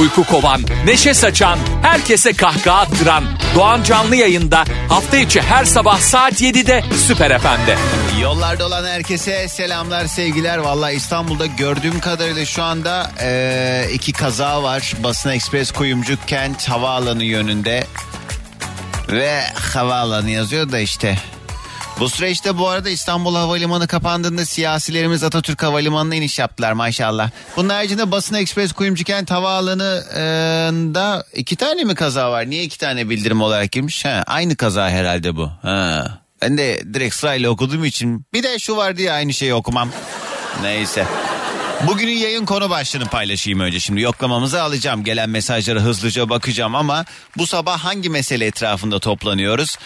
Uyku kovan, neşe saçan, herkese kahkaha attıran Doğan Canlı yayında hafta içi her sabah saat 7'de Süper FM'de. Yollarda olan herkese selamlar sevgiler. Valla İstanbul'da gördüğüm kadarıyla şu anda eee, iki kaza var. Basın Ekspres Kuyumcu Kent Havaalanı yönünde. Ve havaalanı yazıyor da işte. Bu süreçte bu arada İstanbul Havalimanı kapandığında siyasilerimiz Atatürk Havalimanı'na iniş yaptılar maşallah. Bunun haricinde Basın Ekspres Kuyumcu Kent Havaalanı'nda iki tane mi kaza var? Niye iki tane bildirim olarak girmiş? Ha, aynı kaza herhalde bu. Ha. Ben de direkt sırayla okuduğum için bir de şu var diye aynı şeyi okumam. Neyse. Bugünün yayın konu başlığını paylaşayım önce. Şimdi yoklamamızı alacağım. Gelen mesajlara hızlıca bakacağım ama bu sabah hangi mesele etrafında toplanıyoruz?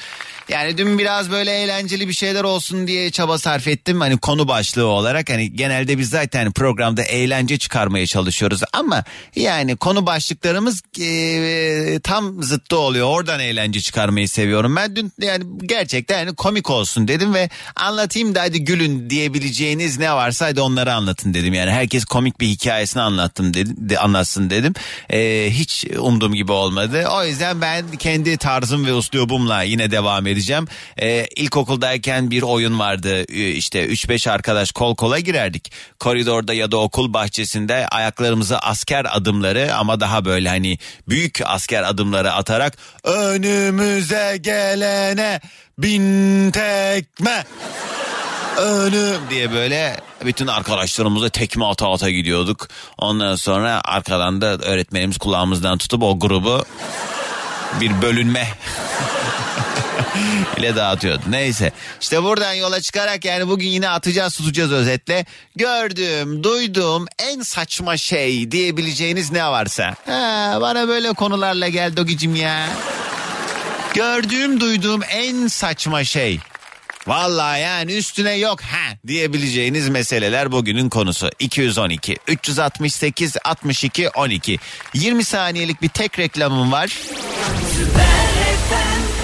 Yani dün biraz böyle eğlenceli bir şeyler olsun diye çaba sarf ettim. Hani konu başlığı olarak hani genelde biz zaten programda eğlence çıkarmaya çalışıyoruz. Ama yani konu başlıklarımız e, tam zıttı oluyor. Oradan eğlence çıkarmayı seviyorum. Ben dün yani gerçekten yani komik olsun dedim ve anlatayım da hadi gülün diyebileceğiniz ne varsa hadi onları anlatın dedim. Yani herkes komik bir hikayesini anlattım dedim, de, anlatsın dedim. E, hiç umduğum gibi olmadı. O yüzden ben kendi tarzım ve uslubumla yine devam edeceğim. Ee, ilkokuldayken bir oyun vardı. Ee, işte 3-5 arkadaş kol kola girerdik. Koridorda ya da okul bahçesinde ayaklarımızı asker adımları ama daha böyle hani büyük asker adımları atarak önümüze gelene bin tekme önüm diye böyle bütün arkadaşlarımızla tekme ata ata gidiyorduk. Ondan sonra arkadan da öğretmenimiz kulağımızdan tutup o grubu bir bölünme ile dağıtıyordu. Neyse işte buradan yola çıkarak yani bugün yine atacağız tutacağız özetle. Gördüğüm, duyduğum en saçma şey diyebileceğiniz ne varsa. Ha, bana böyle konularla gel Dogicim ya. Gördüğüm, duyduğum en saçma şey. Vallahi yani üstüne yok ha diyebileceğiniz meseleler bugünün konusu. 212 368 62 12. 20 saniyelik bir tek reklamım var.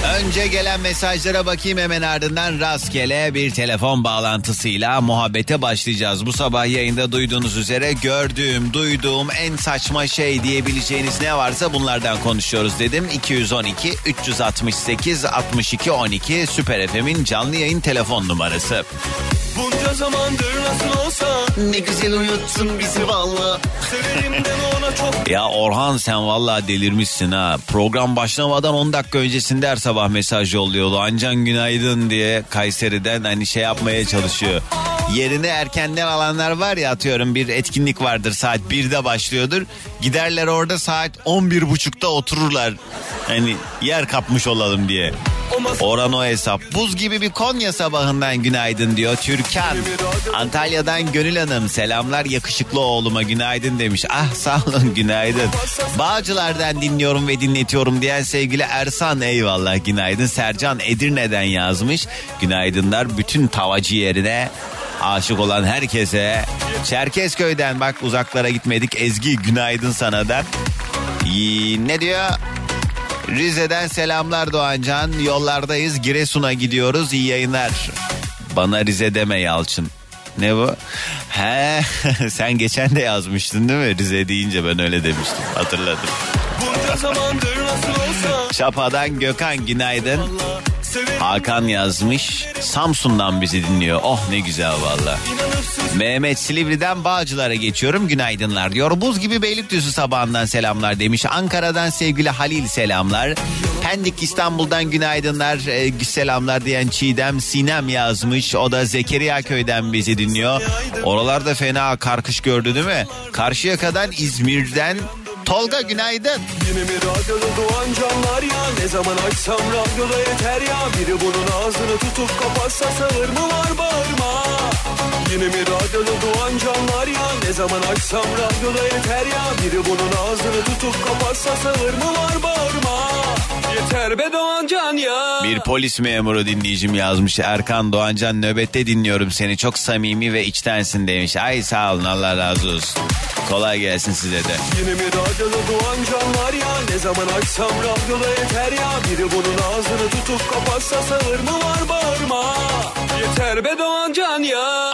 Önce gelen mesajlara bakayım hemen ardından rastgele bir telefon bağlantısıyla muhabbete başlayacağız. Bu sabah yayında duyduğunuz üzere gördüğüm, duyduğum en saçma şey diyebileceğiniz ne varsa bunlardan konuşuyoruz dedim. 212 368 62 12 Süper FM'in canlı yayın telefon numarası. Bunca zamandır nasıl olsa Ne güzel uyuttun bizi valla. Ona çok Ya Orhan sen vallahi delirmişsin ha. Program başlamadan 10 dakika öncesinde her sabah mesaj yolluyordu. Ancan günaydın diye Kayseri'den hani şey yapmaya çalışıyor. Yerine erkenden alanlar var ya atıyorum bir etkinlik vardır saat 1'de başlıyordur. Giderler orada saat 11.30'da otururlar. Hani yer kapmış olalım diye. Oran o hesap. Buz gibi bir Konya sabahından günaydın diyor Türkan. Antalya'dan Gönül Hanım selamlar yakışıklı oğluma günaydın demiş. Ah sağ olun günaydın. Bağcılardan dinliyorum ve dinletiyorum diyen sevgili Ersan eyvallah günaydın. Sercan Edirne'den yazmış. Günaydınlar bütün tavacı yerine aşık olan herkese. Çerkezköy'den bak uzaklara gitmedik. Ezgi günaydın sana da. İyi, ne diyor? Rize'den selamlar Doğancan. Yollardayız. Giresun'a gidiyoruz. İyi yayınlar. Bana Rize deme Yalçın. Ne bu? He, sen geçen de yazmıştın değil mi? Rize deyince ben öyle demiştim. Hatırladım. Şapa'dan Gökhan günaydın. Hakan yazmış. Samsun'dan bizi dinliyor. Oh ne güzel valla. Mehmet Silivri'den Bağcılar'a geçiyorum. Günaydınlar diyor. Buz gibi Beylikdüzü sabahından selamlar demiş. Ankara'dan sevgili Halil selamlar. Pendik İstanbul'dan günaydınlar. e, selamlar diyen Çiğdem Sinem yazmış. O da Zekeriya köyden bizi dinliyor. Oralarda fena karkış gördü değil mi? Karşıyaka'dan İzmir'den Tolga günaydın. Yine mi radyoda doğan canlar ya? Ne zaman açsam radyoda yeter ya? Biri bunun ağzını tutup kapatsa sağır mı var bağırma Yine mi radyoda doğan canlar ya Ne zaman açsam radyoda yeter ya Biri bunun ağzını tutup kapatsa sağır mı var bağırma Yeter be Doğan Can ya Bir polis memuru dinleyicim yazmış. Erkan Doğancan nöbette dinliyorum seni. Çok samimi ve içtensin demiş. Ay sağ olun Allah razı olsun. Kolay gelsin size de. Yine mi radyoda doğan canlar ya Ne zaman açsam radyoda yeter ya Biri bunun ağzını tutup kapatsa sağır mı var bağırma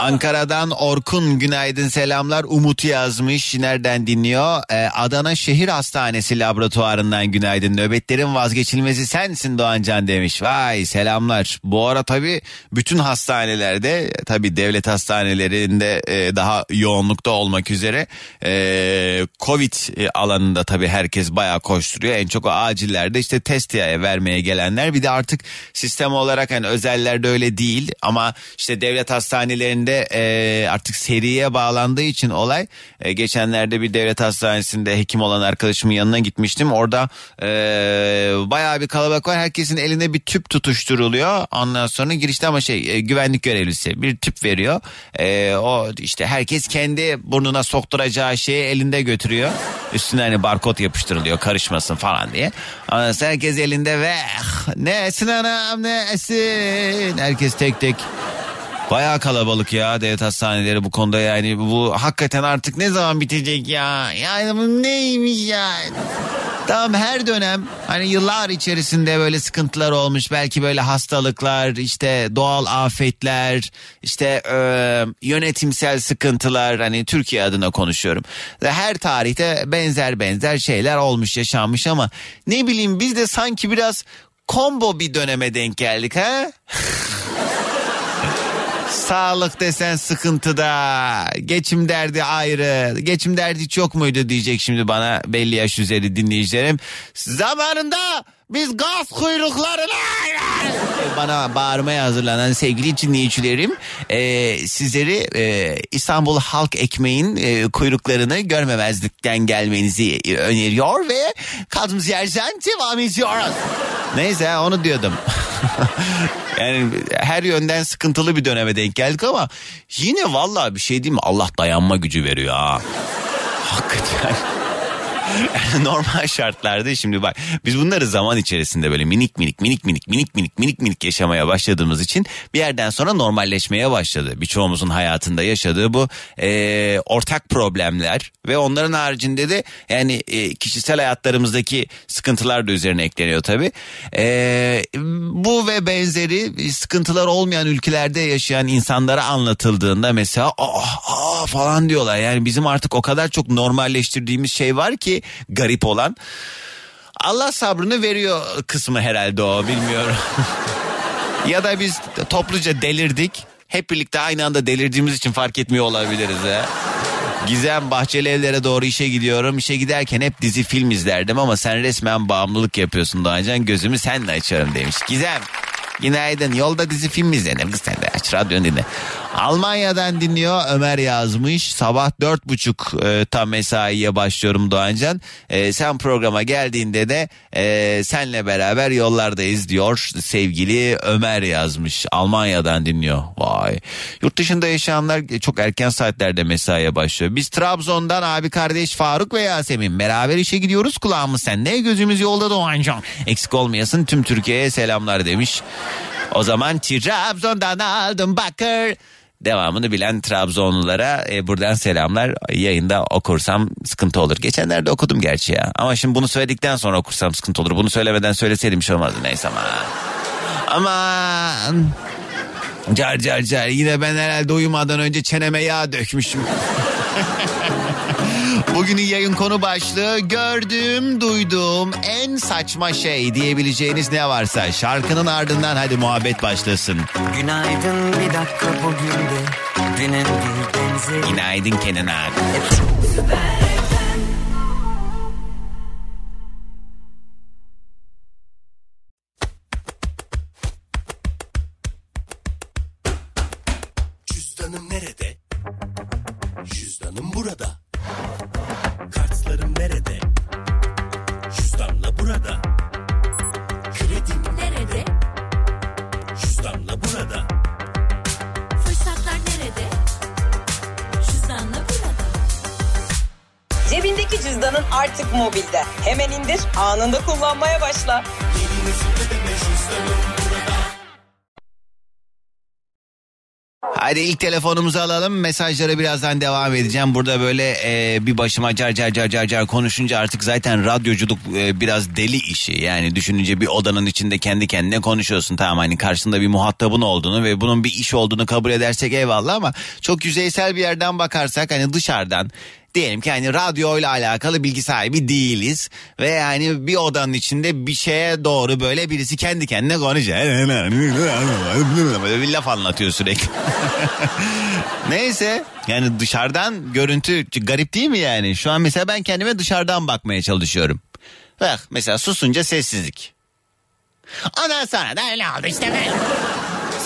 Ankara'dan Orkun günaydın selamlar. Umut yazmış. Nereden dinliyor? Ee, Adana Şehir Hastanesi laboratuvarından günaydın. Nöbetlerin vazgeçilmezi sensin Doğancan demiş. Vay selamlar. Bu ara tabii bütün hastanelerde tabii devlet hastanelerinde e, daha yoğunlukta olmak üzere e, Covid alanında tabii herkes bayağı koşturuyor. En çok o acillerde işte test ya- vermeye gelenler. Bir de artık sistem olarak hani özellerde öyle değil ama işte devlet hastanelerinde e, artık seriye bağlandığı için olay e, geçenlerde bir devlet hastanesinde hekim olan arkadaşımın yanına gitmiştim. Orada e, bayağı bir kalabalık var. Herkesin elinde bir tüp tutuşturuluyor. Ondan sonra girişte ama şey e, güvenlik görevlisi bir tüp veriyor. E, o işte herkes kendi burnuna sokturacağı şeyi elinde götürüyor. Üstüne hani barkod yapıştırılıyor karışmasın falan diye. Ondan sonra herkes elinde ve nesin anam nesin. Herkes tek tek Bayağı kalabalık ya devlet hastaneleri bu konuda yani bu hakikaten artık ne zaman bitecek ya? Yani bu neymiş ya? Tamam her dönem hani yıllar içerisinde böyle sıkıntılar olmuş belki böyle hastalıklar işte doğal afetler işte e, yönetimsel sıkıntılar hani Türkiye adına konuşuyorum. Ve Her tarihte benzer benzer şeyler olmuş yaşanmış ama ne bileyim biz de sanki biraz combo bir döneme denk geldik ha? Sağlık desen sıkıntıda. Geçim derdi ayrı. Geçim derdi çok muydu diyecek şimdi bana belli yaş üzeri dinleyicilerim. Zamanında biz gaz kuyruklarına bana bağırmaya hazırlanan sevgili dinleyicilerim e, sizleri e, İstanbul Halk Ekmeğin e, kuyruklarını görmemezlikten gelmenizi e, öneriyor ve kaldığımız yerden devam ediyoruz. Neyse onu diyordum. yani her yönden sıkıntılı bir döneme denk geldik ama yine vallahi bir şey değil mi? Allah dayanma gücü veriyor ha. Hakikaten. Normal şartlarda şimdi bak biz bunları zaman içerisinde böyle minik minik minik minik minik minik minik minik yaşamaya başladığımız için bir yerden sonra normalleşmeye başladı. Birçoğumuzun hayatında yaşadığı bu e, ortak problemler ve onların haricinde de yani e, kişisel hayatlarımızdaki sıkıntılar da üzerine ekleniyor tabii. E, bu ve benzeri sıkıntılar olmayan ülkelerde yaşayan insanlara anlatıldığında mesela aa, aa falan diyorlar. Yani bizim artık o kadar çok normalleştirdiğimiz şey var ki garip olan. Allah sabrını veriyor kısmı herhalde o bilmiyorum. ya da biz topluca delirdik. Hep birlikte aynı anda delirdiğimiz için fark etmiyor olabiliriz ha. Gizem Bahçeli evlere doğru işe gidiyorum. İşe giderken hep dizi film izlerdim ama sen resmen bağımlılık yapıyorsun Doğancan. Gözümü senle açarım demiş. Gizem günaydın yolda dizi film izlenir? Kız sen de aç radyonu dinle. Almanya'dan dinliyor Ömer yazmış. Sabah dört buçuk e, tam mesaiye başlıyorum Doğancan. E, sen programa geldiğinde de e, senle beraber yollardayız diyor sevgili Ömer yazmış. Almanya'dan dinliyor. Vay. Yurt dışında yaşayanlar çok erken saatlerde mesaiye başlıyor. Biz Trabzon'dan abi kardeş Faruk ve Yasemin beraber işe gidiyoruz kulağımız sende gözümüz yolda Doğancan. Eksik olmayasın tüm Türkiye'ye selamlar demiş. O zaman Trabzon'dan aldım bakır. Devamını bilen Trabzonlulara e, buradan selamlar. Yayında okursam sıkıntı olur. Geçenlerde okudum gerçi ya. Ama şimdi bunu söyledikten sonra okursam sıkıntı olur. Bunu söylemeden söyleseydim hiç olmazdı. Neyse ama. Aman. Car car car. Yine ben herhalde uyumadan önce çeneme yağ dökmüşüm. Bugünün yayın konu başlığı gördüğüm, duyduğum en saçma şey diyebileceğiniz ne varsa şarkının ardından hadi muhabbet başlasın. Günaydın bir dakika bugün de Dünün bir benzeri Günaydın Kenan abi. Cüzdanım artık mobilde. Hemen indir, anında kullanmaya başla. Hadi ilk telefonumuzu alalım. Mesajlara birazdan devam edeceğim. Burada böyle e, bir başıma car car car car car konuşunca artık zaten radyoculuk e, biraz deli işi. Yani düşününce bir odanın içinde kendi kendine konuşuyorsun. Tamam hani karşında bir muhatabın olduğunu ve bunun bir iş olduğunu kabul edersek eyvallah ama çok yüzeysel bir yerden bakarsak hani dışarıdan diyelim ki hani radyo ile alakalı bilgi sahibi değiliz ve yani bir odanın içinde bir şeye doğru böyle birisi kendi kendine konuşuyor. Böyle bir laf anlatıyor sürekli. Neyse yani dışarıdan görüntü garip değil mi yani? Şu an mesela ben kendime dışarıdan bakmaya çalışıyorum. Bak mesela susunca sessizlik. Ondan sonra da öyle oldu işte böyle.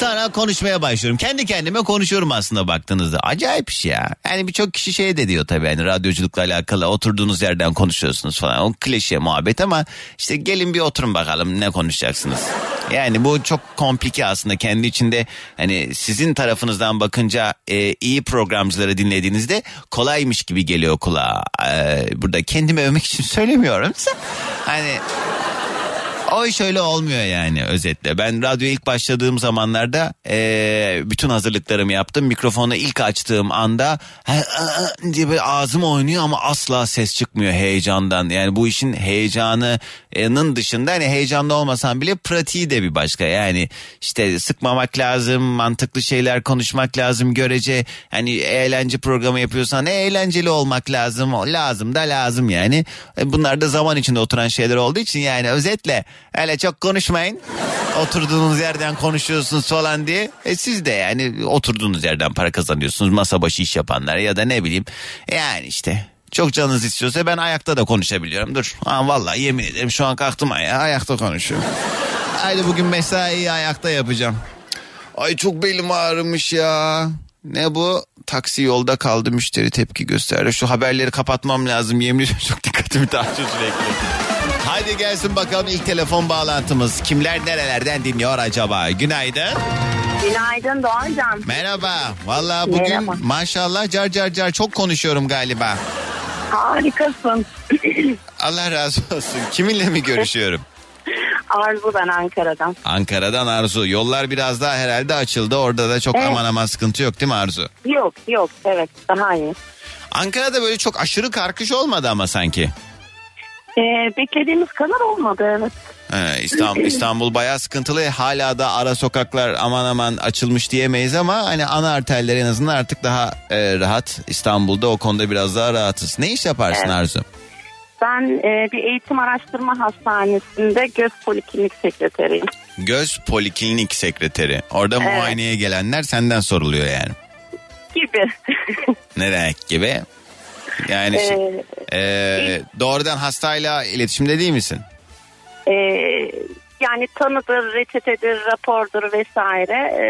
Sonra konuşmaya başlıyorum. Kendi kendime konuşuyorum aslında baktığınızda. Acayip iş ya. Yani birçok kişi şey de diyor tabii hani radyoculukla alakalı oturduğunuz yerden konuşuyorsunuz falan. O klişe muhabbet ama işte gelin bir oturun bakalım ne konuşacaksınız. Yani bu çok komplike aslında kendi içinde hani sizin tarafınızdan bakınca e, iyi programcıları dinlediğinizde kolaymış gibi geliyor kulağa. E, burada kendimi övmek için söylemiyorum. Hani o iş öyle olmuyor yani özetle. Ben radyoya ilk başladığım zamanlarda eee, bütün hazırlıklarımı yaptım. Mikrofonu ilk açtığım anda "Ha, ha, ha" diye böyle ağzım oynuyor ama asla ses çıkmıyor heyecandan. Yani bu işin heyecanının dışında hani heyecanlı olmasam bile pratiği de bir başka. Yani işte sıkmamak lazım, mantıklı şeyler konuşmak lazım görece. Hani eğlence programı yapıyorsan eğlenceli olmak lazım. Lazım da lazım yani. E, Bunlar da zaman içinde oturan şeyler olduğu için yani özetle öyle çok konuşmayın. Oturduğunuz yerden konuşuyorsunuz falan diye. E siz de yani oturduğunuz yerden para kazanıyorsunuz. Masa başı iş yapanlar ya da ne bileyim. Yani işte çok canınız istiyorsa ben ayakta da konuşabiliyorum. Dur. Ha, vallahi yemin ederim şu an kalktım ayağa ayakta konuşuyorum. Haydi bugün mesaiyi ayakta yapacağım. Ay çok belim ağrımış ya. Ne bu? Taksi yolda kaldı müşteri tepki gösterdi. Şu haberleri kapatmam lazım. Yemin ediyorum çok dikkatimi dağıtıyor sürekli. Haydi gelsin bakalım ilk telefon bağlantımız. Kimler nerelerden dinliyor acaba? Günaydın. Günaydın Doğancan. Merhaba. Vallahi bugün Merhaba. maşallah car car car çok konuşuyorum galiba. Harikasın. Allah razı olsun. Kiminle mi görüşüyorum? Arzu ben Ankara'dan. Ankara'dan Arzu. Yollar biraz daha herhalde açıldı. Orada da çok Evet. aman aman sıkıntı yok değil mi Arzu? Yok yok evet daha iyi. Ankara'da böyle çok aşırı karkış olmadı ama sanki. Ee, beklediğimiz kadar olmadı evet. He, İstanbul, İstanbul bayağı sıkıntılı. Hala da ara sokaklar aman aman açılmış diyemeyiz ama hani ana arterler en azından artık daha e, rahat. İstanbul'da o konuda biraz daha rahatız. Ne iş yaparsın Evet. Arzu? Ben e, bir eğitim araştırma hastanesinde göz poliklinik sekreteriyim. Göz poliklinik sekreteri. Orada Evet. muayeneye gelenler senden soruluyor yani. Gibi. Ne demek gibi? Yani şi- Ee, e, doğrudan hastayla iletişimde değil misin? E, yani tanıdır, reçetedir, rapordur vesaire. E,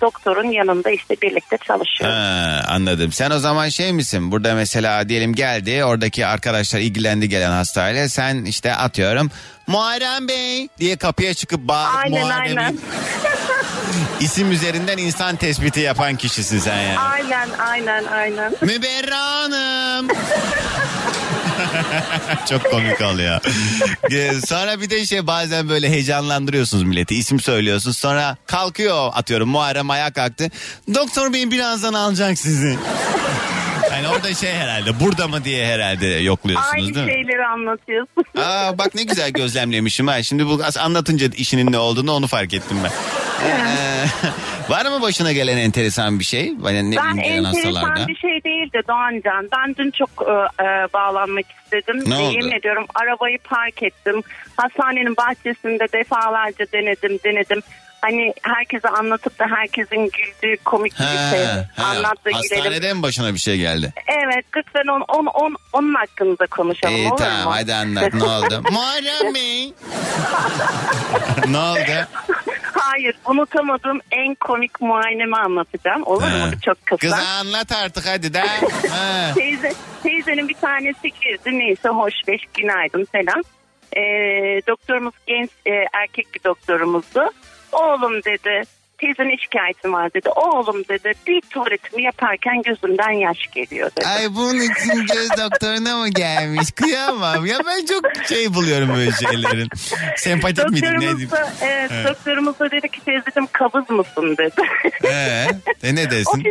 doktorun yanında işte birlikte çalışıyoruz. Ha, anladım. Sen o zaman şey misin? Burada mesela diyelim geldi oradaki arkadaşlar ilgilendi gelen hastayla. Sen işte atıyorum Muharrem Bey diye kapıya çıkıp bağırıp Aynen Muharrem'in aynen. isim üzerinden insan tespiti yapan kişisin sen yani. Aynen aynen aynen. Müberra Hanım. Çok komik oluyor. Ee, Sonra bir de şey bazen böyle heyecanlandırıyorsunuz milleti. İsim söylüyorsunuz. Sonra kalkıyor atıyorum Muharrem ayağa kalktı. Doktor bey birazdan alacak sizi. Yani orada şey herhalde burada mı diye herhalde yokluyorsunuz Aynı değil mi? şeyleri anlatıyorsun. Aa bak ne güzel gözlemlemişim ha. Şimdi bu anlatınca işinin ne olduğunu onu fark ettim ben. Ee, var mı başına gelen enteresan bir şey? Yani ne Ben enteresan hastalarda. bir şey değildi Doğancan. Ben dün çok e, e, bağlanmak istedim. Ne oldu? Yemin ediyorum arabayı park ettim. Hastanenin bahçesinde defalarca denedim denedim. Hani herkese anlatıp da herkesin güldüğü komik bir şey ha. anlat da gülelim. Hastanede mi başına bir şey geldi? Evet lütfen on, on, on, onun hakkında konuşalım İyi olur tamam mu? hadi anlat ne oldu? Muharrem Bey. ne oldu? Hayır unutamadığım en komik muayenemi anlatacağım. Olur Ha. mu? Çok kısa. Kız anlat artık hadi de. Teyze, teyzenin bir tanesi girdi neyse hoş beş günaydın selam. E, doktorumuz genç e, erkek bir doktorumuzdu. Oğlum dedi teyzenin şikayetim var dedi. Oğlum dedi bir tuvaletimi yaparken gözümden yaş geliyor dedi. Ay bunun için göz doktoruna mı gelmiş? Kıyamam. Ya ben çok şey buluyorum böyle şeylerin. Sempatik miydim ne diyeyim? Doktorumuz da, evet, Evet. doktorumuz da dedi ki teyzeciğim kabız mısın dedi. Ee, e ne o, desin?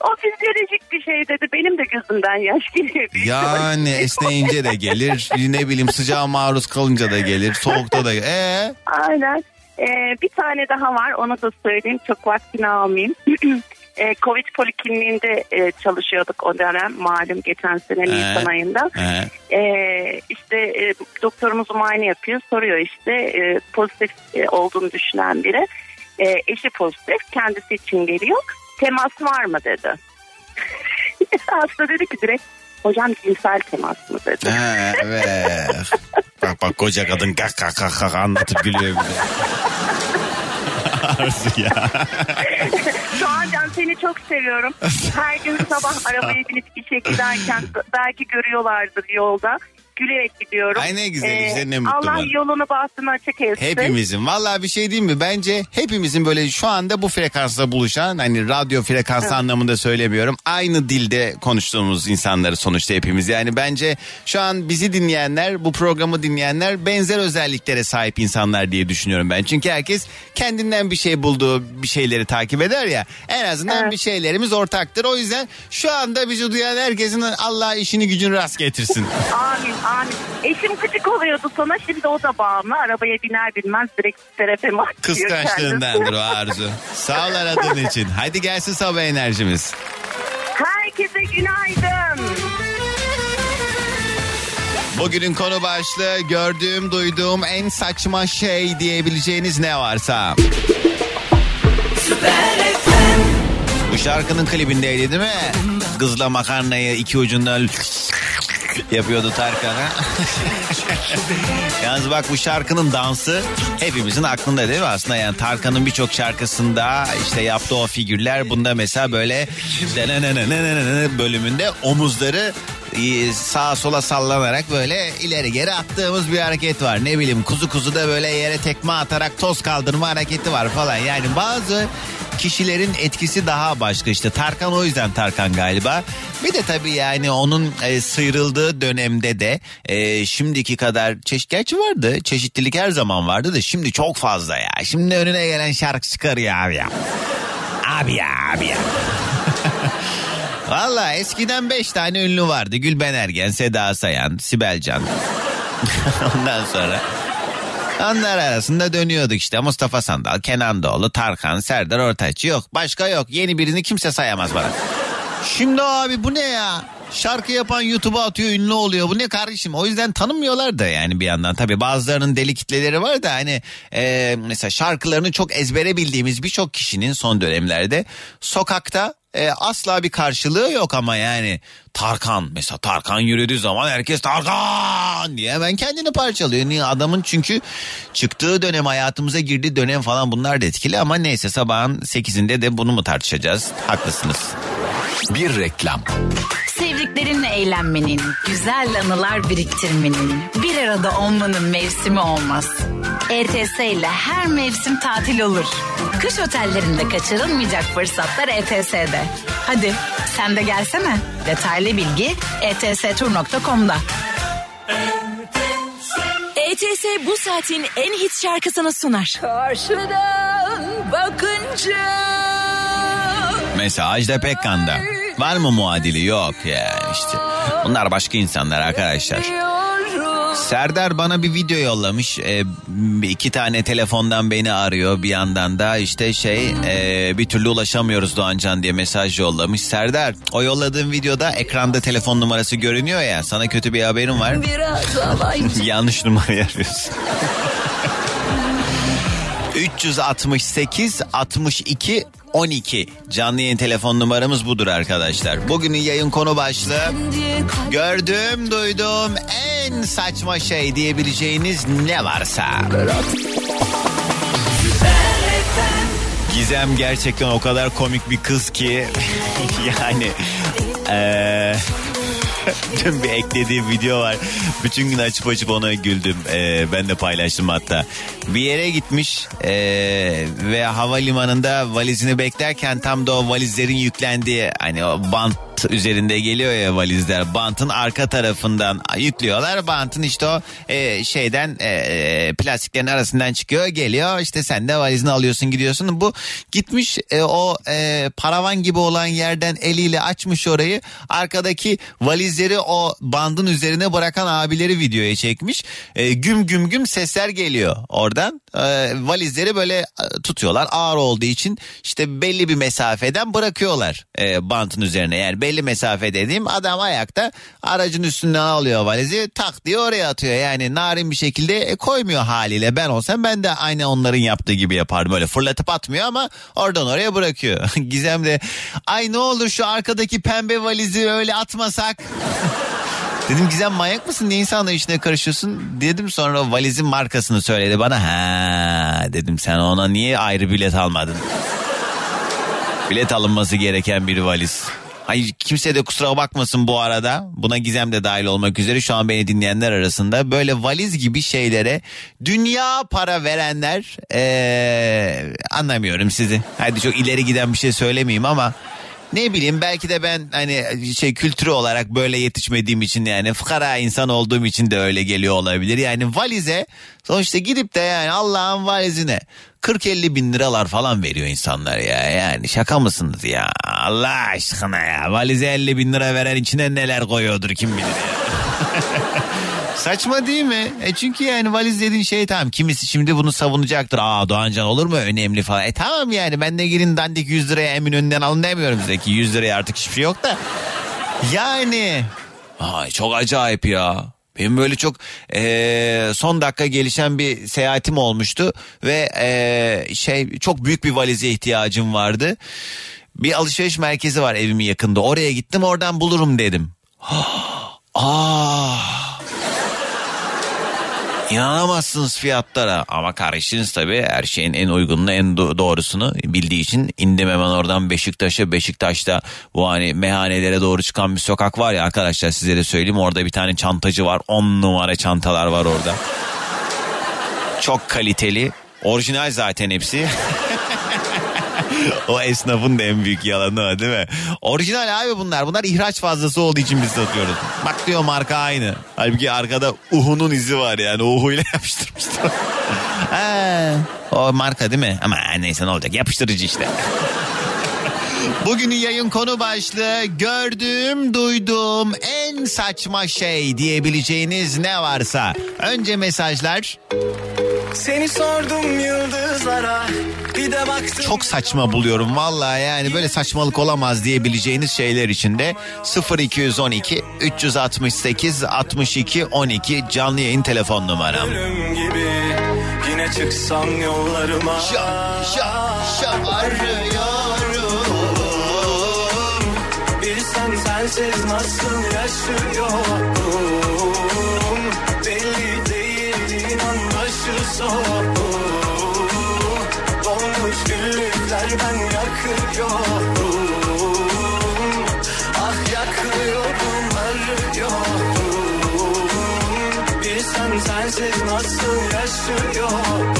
o fizyolojik bir şey dedi. Benim de gözümden yaş geliyor. Yani esneyince de gelir. Ne bileyim sıcağa maruz kalınca da gelir. Soğukta da Ee, Aynen. Ee, bir tane daha var onu da söyleyeyim çok vaktini almayayım. Ee, Covid polikliniğinde e, çalışıyorduk o dönem malum geçen sene Nisan ayında. ee. Ee, işte e, doktorumuz muayene yapıyor soruyor işte e, pozitif e, olduğunu düşünen biri. E, eşi pozitif kendisi için geliyor temas var mı dedi. Hasta dedi ki direkt hocam cinsel temas mı dedi. Ha, evet. Bak bak koca kadın kak kak kak kak anlatıp gülüyor bir de. Arzu ya. Doğancan seni çok seviyorum. Her gün sabah arabaya binip işe giderken belki görüyorlardır yolda. Gülerek gidiyorum. Ee, Ay ne güzel işte, ne mutlu Allah bana. yolunu bahtını açık etsin. Hepimizin vallahi bir şey değil mi? Bence hepimizin böyle şu anda bu frekansla buluşan hani radyo frekansı anlamında söylemiyorum. Aynı dilde konuştuğumuz insanları sonuçta hepimiz. Yani bence şu an bizi dinleyenler bu programı dinleyenler benzer özelliklere sahip insanlar diye düşünüyorum ben. Çünkü herkes kendinden bir şey bulduğu bir şeyleri takip eder ya. En azından Evet. bir şeylerimiz ortaktır. O yüzden şu anda bizi duyan herkesin Allah işini gücünü rast getirsin. Amin amin. Eşim gıcık oluyordu sana şimdi o da bağımlı. Arabaya biner binmez direkt terapemi açıyor Kıskançlığındandır o arzu. Sağ ol aradığın için. Hadi gelsin sabah enerjimiz. Herkese günaydın. Bugünün konu başlığı gördüğüm duyduğum en saçma şey diyebileceğiniz ne varsa. Bu şarkının klibindeydi değil mi? Kızla makarnayı iki ucundan yapıyordu Tarkan'a. Yalnız bak bu şarkının dansı hepimizin aklında değil mi aslında yani Tarkan'ın birçok şarkısında işte yaptığı o figürler bunda mesela böyle bölümünde omuzları e, sağa sola sallanarak böyle ileri geri attığımız bir hareket var. Ne bileyim kuzu kuzu da böyle yere tekme atarak toz kaldırma hareketi var falan. Yani bazı kişilerin etkisi daha başka işte Tarkan o yüzden Tarkan galiba. Bir de tabii yani onun e, sıyrıldığı dönemde de e, şimdiki kadar çeşit gerçi vardı çeşitlilik her zaman vardı da şimdi çok fazla ya. Şimdi önüne gelen şarkı çıkarıyor abi ya. Abi ya abi ya. Valla eskiden beş tane ünlü vardı. Gülben Ergen, Seda Sayan, Sibel Can. Ondan sonra onlar arasında dönüyorduk işte. Mustafa Sandal, Kenan Doğulu, Tarkan, Serdar Ortaç. Yok başka yok. Yeni birini kimse sayamaz bana. Şimdi abi bu ne ya? Şarkı yapan YouTube'a atıyor ünlü oluyor. Bu ne kardeşim? O yüzden tanınmıyorlar da yani bir yandan. Tabii bazılarının deli kitleleri var da hani e, mesela şarkılarını çok ezbere bildiğimiz birçok kişinin son dönemlerde sokakta e, asla bir karşılığı yok ama yani Tarkan mesela Tarkan yürüdüğü zaman herkes Tarkan diye hemen kendini parçalıyor. Niye adamın çünkü çıktığı dönem hayatımıza girdiği dönem falan bunlar da etkili ama neyse sabahın 8'inde de bunu mu tartışacağız? Haklısınız. Bir reklam. Sevdiklerinle eğlenmenin, güzel anılar biriktirmenin, bir arada olmanın mevsimi olmaz. ETS ile her mevsim tatil olur. Kış otellerinde kaçırılmayacak fırsatlar ETS'de. Hadi sen de gelsene. Detaylı bilgi etstur.com'da. ETS bu saatin en hit şarkısını sunar. Karşıdan bakınca Mesela Ajda Pekkan'da. Var mı muadili? Yok ya işte. Bunlar başka insanlar arkadaşlar. Serdar bana bir video yollamış. Ee, iki tane telefondan beni arıyor. Bir yandan da işte şey e, bir türlü ulaşamıyoruz Doğancan diye mesaj yollamış. Serdar o yolladığın videoda ekranda telefon numarası görünüyor ya. Sana kötü bir haberim var. Yanlış numarayı arıyorsun. 368 62 12 canlı yayın telefon numaramız budur arkadaşlar. Bugünün yayın konu başlığı gördüğüm duyduğum en saçma şey diyebileceğiniz ne varsa. Gizem gerçekten o kadar komik bir kız ki yani eee Dün bir eklediğim video var. Bütün gün açıp açıp ona güldüm. Ee, ben de paylaştım hatta. Bir yere gitmiş ee, ve havalimanında valizini beklerken tam da o valizlerin yüklendiği hani o bant üzerinde geliyor ya valizler. Bantın arka tarafından yüklüyorlar. Bantın işte o e, şeyden e, e, plastiklerin arasından çıkıyor geliyor. İşte sen de valizini alıyorsun gidiyorsun. Bu gitmiş e, o e, paravan gibi olan yerden eliyle açmış orayı. Arkadaki valizleri o bandın üzerine bırakan abileri videoya çekmiş. E, güm güm güm sesler geliyor oradan. E, valizleri böyle e, tutuyorlar ağır olduğu için işte belli bir mesafeden bırakıyorlar e, bantın üzerine. Yani belli mesafe dediğim adam ayakta aracın üstünden alıyor valizi tak diye oraya atıyor. Yani narin bir şekilde e, koymuyor haliyle. Ben olsam ben de aynı onların yaptığı gibi yapardım. Böyle fırlatıp atmıyor ama oradan oraya bırakıyor. Gizem de ay ne olur şu arkadaki pembe valizi öyle atmasak. Dedim Gizem manyak mısın? Niye insanla işine karışıyorsun? Dedim sonra valizin markasını söyledi bana. Ha dedim sen ona niye ayrı bilet almadın? bilet alınması gereken bir valiz. Hayır kimse de kusura bakmasın bu arada. Buna Gizem de dahil olmak üzere şu an beni dinleyenler arasında böyle valiz gibi şeylere dünya para verenler ee, anlamıyorum sizi. Hadi çok ileri giden bir şey söylemeyeyim ama ne bileyim belki de ben hani şey kültürü olarak böyle yetişmediğim için yani fıkara insan olduğum için de öyle geliyor olabilir. Yani valize sonuçta gidip de yani Allah'ın valizine 40-50 bin liralar falan veriyor insanlar ya. Yani şaka mısınız ya? Allah aşkına ya. Valize 50 bin lira veren içine neler koyuyordur kim bilir ya. Saçma değil mi? E çünkü yani valiz dediğin şey tamam. Kimisi şimdi bunu savunacaktır. Aa Doğancan olur mu önemli falan. E tamam yani ben de girin dandik 100 liraya emin önünden alın demiyorum size ki 100 liraya artık hiçbir şey yok da. Yani ay çok acayip ya. Benim böyle çok e, son dakika gelişen bir seyahatim olmuştu ve e, şey çok büyük bir valize ihtiyacım vardı. Bir alışveriş merkezi var evimin yakında. Oraya gittim oradan bulurum dedim. Aa. İnanamazsınız fiyatlara. Ama kardeşiniz tabii her şeyin en uygununu en do- doğrusunu bildiği için indim hemen oradan Beşiktaş'a. Beşiktaş'ta bu hani meyhanelere doğru çıkan bir sokak var ya arkadaşlar size de söyleyeyim. Orada bir tane çantacı var. On numara çantalar var orada. Çok kaliteli. Orijinal zaten hepsi. o esnafın da en büyük yalanı o değil mi? Orijinal abi bunlar. Bunlar ihraç fazlası olduğu için biz satıyoruz. Bak diyor marka aynı. Halbuki arkada Uhu'nun izi var yani. Uhu'yla yapıştırmışlar. ha, o marka değil mi? Ama neyse ne olacak yapıştırıcı işte. Bugünün yayın konu başlığı gördüğüm duyduğum en saçma şey diyebileceğiniz ne varsa. Önce mesajlar. Seni sordum yıldızlara. Çok saçma buluyorum vallahi yani böyle saçmalık olamaz diyebileceğiniz şeyler içinde 0212 368 62 12 canlı yayın telefon numaram. Yine çıksam yollarıma. Bilsen sensiz nasıl yaşıyorum Belli değil inan başı soğuk ben yakıyorum Ah yakıyorum arıyorum Bilsem sensiz nasıl yaşıyorum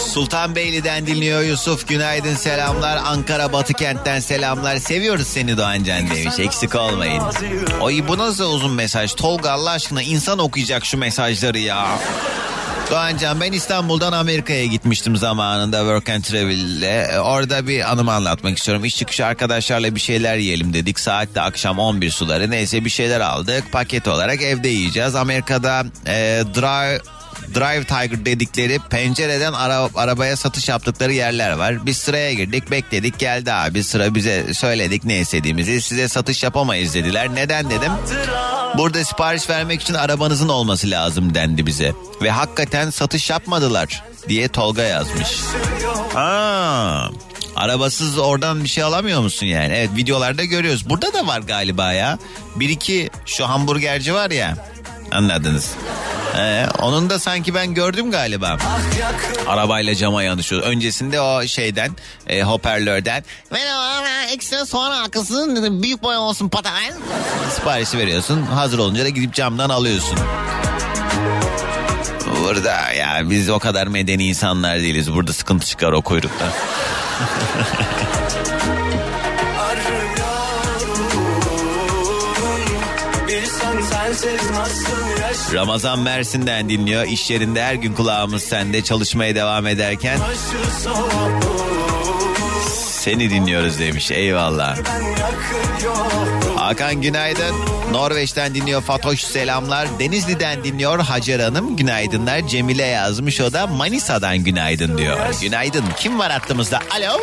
Sultanbeyli'den dinliyor Yusuf günaydın selamlar Ankara Batı kentten selamlar seviyoruz seni Doğancan demiş eksik olmayın. Oy bu nasıl uzun mesaj Tolga Allah aşkına insan okuyacak şu mesajları ya. Doğancan ben İstanbul'dan Amerika'ya gitmiştim zamanında Work and Travel'le. Orada bir anımı anlatmak istiyorum. İş çıkışı arkadaşlarla bir şeyler yiyelim dedik. Saat de akşam 11 suları. Neyse bir şeyler aldık. Paket olarak evde yiyeceğiz. Amerika'da e, Drive Drive Tiger dedikleri pencereden ara, arabaya satış yaptıkları yerler var. Biz sıraya girdik bekledik geldi abi sıra bize söyledik ne istediğimizi size satış yapamayız dediler. Neden dedim. Burada sipariş vermek için arabanızın olması lazım dendi bize. Ve hakikaten satış yapmadılar diye Tolga yazmış. Aa, arabasız oradan bir şey alamıyor musun yani? Evet videolarda görüyoruz. Burada da var galiba ya. Bir iki şu hamburgerci var ya. Anladınız. Ee, onun da sanki ben gördüm galiba. Arabayla cama yanışıyor. Öncesinde o şeyden e, hoparlörden merhaba ekstra soğan halkasının büyük boy olsun patates. Siparişi veriyorsun. Hazır olunca da gidip camdan alıyorsun. Burada ya biz o kadar medeni insanlar değiliz. Burada sıkıntı çıkar o kuyrukta. Ramazan Mersin'den dinliyor. İş yerinde her gün kulağımız sende çalışmaya devam ederken seni dinliyoruz demiş. Eyvallah. Hakan günaydın. Norveç'ten dinliyor Fatoş selamlar. Denizli'den dinliyor Hacer Hanım günaydınlar. Cemile yazmış o da Manisa'dan günaydın diyor. Günaydın. Kim var hattımızda? Alo.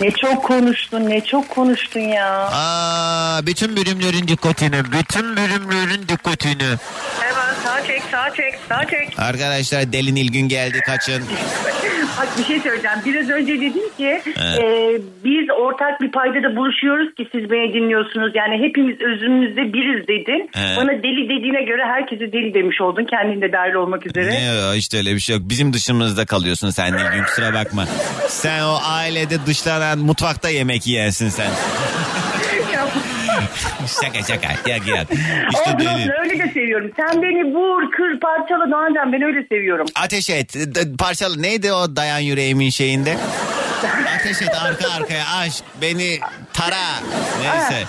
Ne çok konuştun, ne çok konuştun ya. Aa, bütün bölümlerin dikkatini, bütün bölümlerin dikkatini. Hemen sağ çek, sağ çek, sağ çek. Arkadaşlar Delin İlgün geldi kaçın. Bir şey söyleyeceğim. Biraz önce dedim ki Evet. e, biz ortak bir paydada buluşuyoruz ki siz beni dinliyorsunuz. Yani hepimiz özümüzde biriz dedin. Evet. Bana deli dediğine göre herkese deli demiş oldun. Kendin de dahil olmak üzere. Ne işte öyle bir şey yok. Bizim dışımızda kalıyorsun sen Nilgün kusura bakma. Sen o ailede dışlanan mutfakta yemek yiyensin sen. şaka şaka. Yak yak. İşte Delin. olsun öyle de seviyorum. Sen beni vur, kır, parçala Doğancan ben öyle seviyorum. Ateş et. D- Parçalı neydi o dayan yüreğimin şeyinde? Ateş et arka arkaya aşk beni tara. Neyse.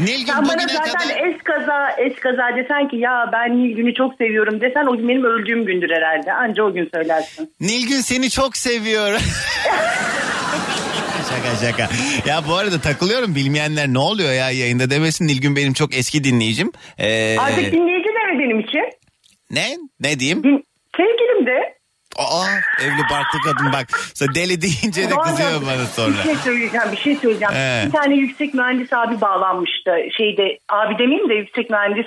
Nilgün Sen bana zaten kadar... es kaza, es kaza desen ki ya ben Nilgün'ü çok seviyorum desen o gün benim öldüğüm gündür herhalde. Anca o gün söylersin. Nilgün seni çok seviyor. şaka şaka. Ya bu arada takılıyorum bilmeyenler ne oluyor ya yayında demesin. Nilgün benim çok eski dinleyicim. Ee, Artık dinleyici de mi benim için? ne? Ne diyeyim? Din, sevgilim de. Aa evli barklı kadın bak. Sen deli deyince de kızıyor bana sonra. Bir şey söyleyeceğim, bir şey söyleyeceğim. He. Bir tane yüksek mühendis abi bağlanmıştı. Şeyde abi demeyeyim de yüksek mühendis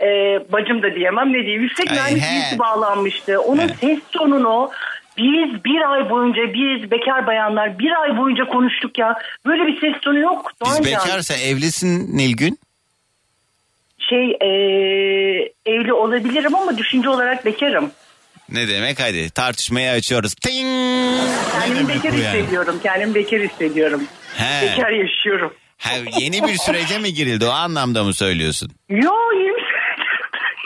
e, bacım da diyemem ne diyeyim. Yüksek Ay, mühendis he. birisi bağlanmıştı. Onun He. ses tonunu biz bir ay boyunca biz bekar bayanlar bir ay boyunca konuştuk ya. Böyle bir ses tonu yok. Biz Doğancan. bekarsa evlisin Nilgün. Şey e, evli olabilirim ama düşünce olarak bekarım. Ne demek hadi tartışmayı açıyoruz. Ting! Kendimi bekar yani? hissediyorum. Kendimi bekar hissediyorum. He. Bekar yaşıyorum. Ha, yeni bir sürece mi girildi o anlamda mı söylüyorsun? Yo 20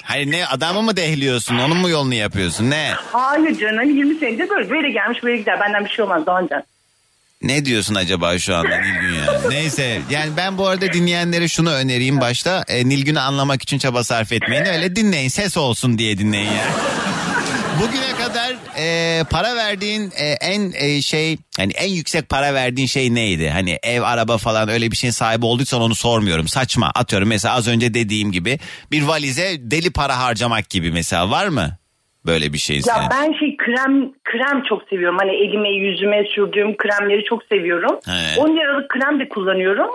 Hayır ne adamı mı dehliyorsun onun mu yolunu yapıyorsun ne? Hayır canım 20 senedir böyle. Böyle gelmiş böyle gider. Benden bir şey olmaz Doğancan. Ne diyorsun acaba şu anda Nilgün ya? Neyse yani ben bu arada dinleyenlere şunu önereyim başta. E, Nilgün'ü anlamak için çaba sarf etmeyin. Öyle dinleyin ses olsun diye dinleyin ya. Bugüne kadar e, para verdiğin e, en e, şey hani en yüksek para verdiğin şey neydi? Hani ev araba falan öyle bir şeyin sahibi olduysan onu sormuyorum. Saçma atıyorum mesela az önce dediğim gibi bir valize deli para harcamak gibi mesela var mı? Böyle bir şey Ya senin? ben şey krem krem çok seviyorum. Hani elime yüzüme sürdüğüm kremleri çok seviyorum. Evet. 10 liralık krem de kullanıyorum.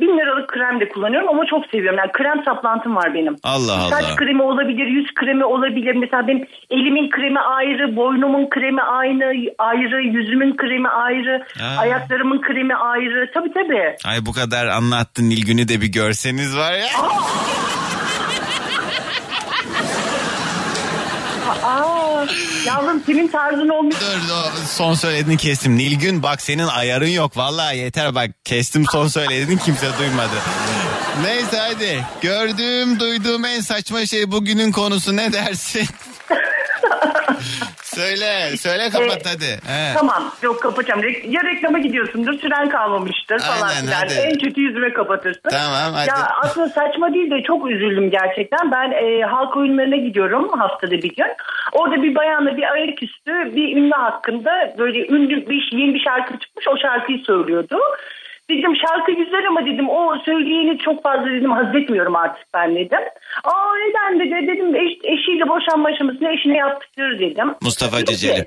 1000 liralık krem de kullanıyorum ama çok seviyorum. Yani krem saplantım var benim. Allah Saç Allah. kremi olabilir, yüz kremi olabilir. Mesela benim elimin kremi ayrı, boynumun kremi aynı, ayrı, yüzümün kremi ayrı, Aa. ayaklarımın kremi ayrı. Tabii tabii. Ay bu kadar anlattın Nilgün'ü de bir görseniz var ya. Aa, yavrum senin tarzın olmuş. Dur dur, son söylediğini kestim. Nilgün bak senin ayarın yok. Vallahi yeter bak kestim son söylediğini kimse duymadı. Neyse hadi. Gördüğüm duyduğum en saçma şey bugünün konusu ne dersin? söyle söyle kapat Ee, hadi. He. Tamam yok kapatacağım. Ya reklama gidiyorsundur süren kalmamıştır falan Aynen, filan. hadi. En kötü yüzüme kapatırsın. Tamam, hadi. Ya aslında saçma değil de çok üzüldüm gerçekten. Ben e, halk oyunlarına gidiyorum haftada bir gün. Orada bir bayanla bir ayaküstü bir ünlü hakkında böyle ünlü bir yeni bir şarkı çıkmış o şarkıyı söylüyordu. Dedim şarkı güzel ama dedim o söyleyeni çok fazla dedim haz etmiyorum artık ben dedim. Aa neden dedi dedim eş, eşiyle boşanma aşamasında eşine yaptırır dedim. Mustafa Dedi Ceceli.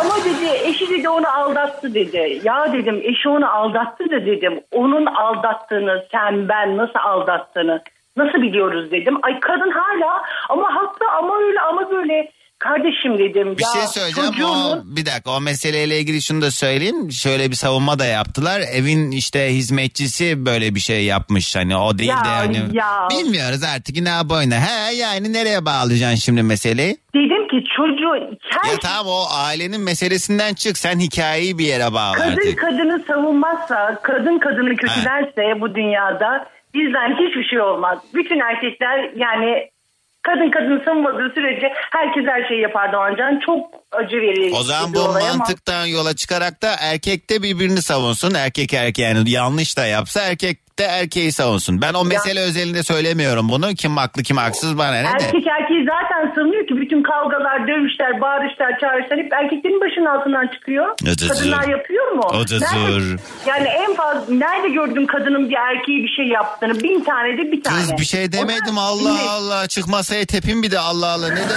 Ama dedi eşi dedi onu aldattı dedi. Ya dedim eşi onu aldattı da dedim. Onun aldattığını sen ben nasıl aldattığını nasıl biliyoruz dedim. Ay kadın hala ama haklı ama öyle ama böyle kardeşim dedim. Bir ya, şey söyleyeceğim. çocuğunun- O, bir dakika o meseleyle ilgili şunu da söyleyeyim. Şöyle bir savunma da yaptılar. Evin işte hizmetçisi böyle bir şey yapmış. Hani o değil Ya, de hani. ya. Bilmiyoruz artık ne boyuna. He yani nereye bağlayacaksın şimdi meseleyi? Dedim ki çocuğu her Ya tamam o ailenin meselesinden çık. Sen hikayeyi bir yere bağla kadın artık. kadını savunmazsa, kadın kadını kötülerse bu dünyada bizden hiçbir şey olmaz. Bütün erkekler yani kadın kadını savunmadığı sürece herkes her şeyi yapar Doğancan. Çok acı verici. O zaman bu olay ama- mantıktan yola çıkarak da erkek de birbirini savunsun. Erkek erkeğe yani yanlış da yapsa erkek de erkeği savunsun. Ben o mesele özelinde söylemiyorum bunu. Kim haklı kim haksız bana ne de. Erkek erkeği zaten savunuyor bütün kavgalar, dövüşler, bağırışlar, çağrışlar hep erkeklerin başının altından çıkıyor. Ötesi. Kadınlar yapıyor mu? Nerede- yani en fazla nerede gördün kadının bir erkeğe bir şey yaptığını? Bin tane de bir tane. Kız bir şey demedim Allah Allah. Çık masaya tepin bir de Allah Allah ne dedim.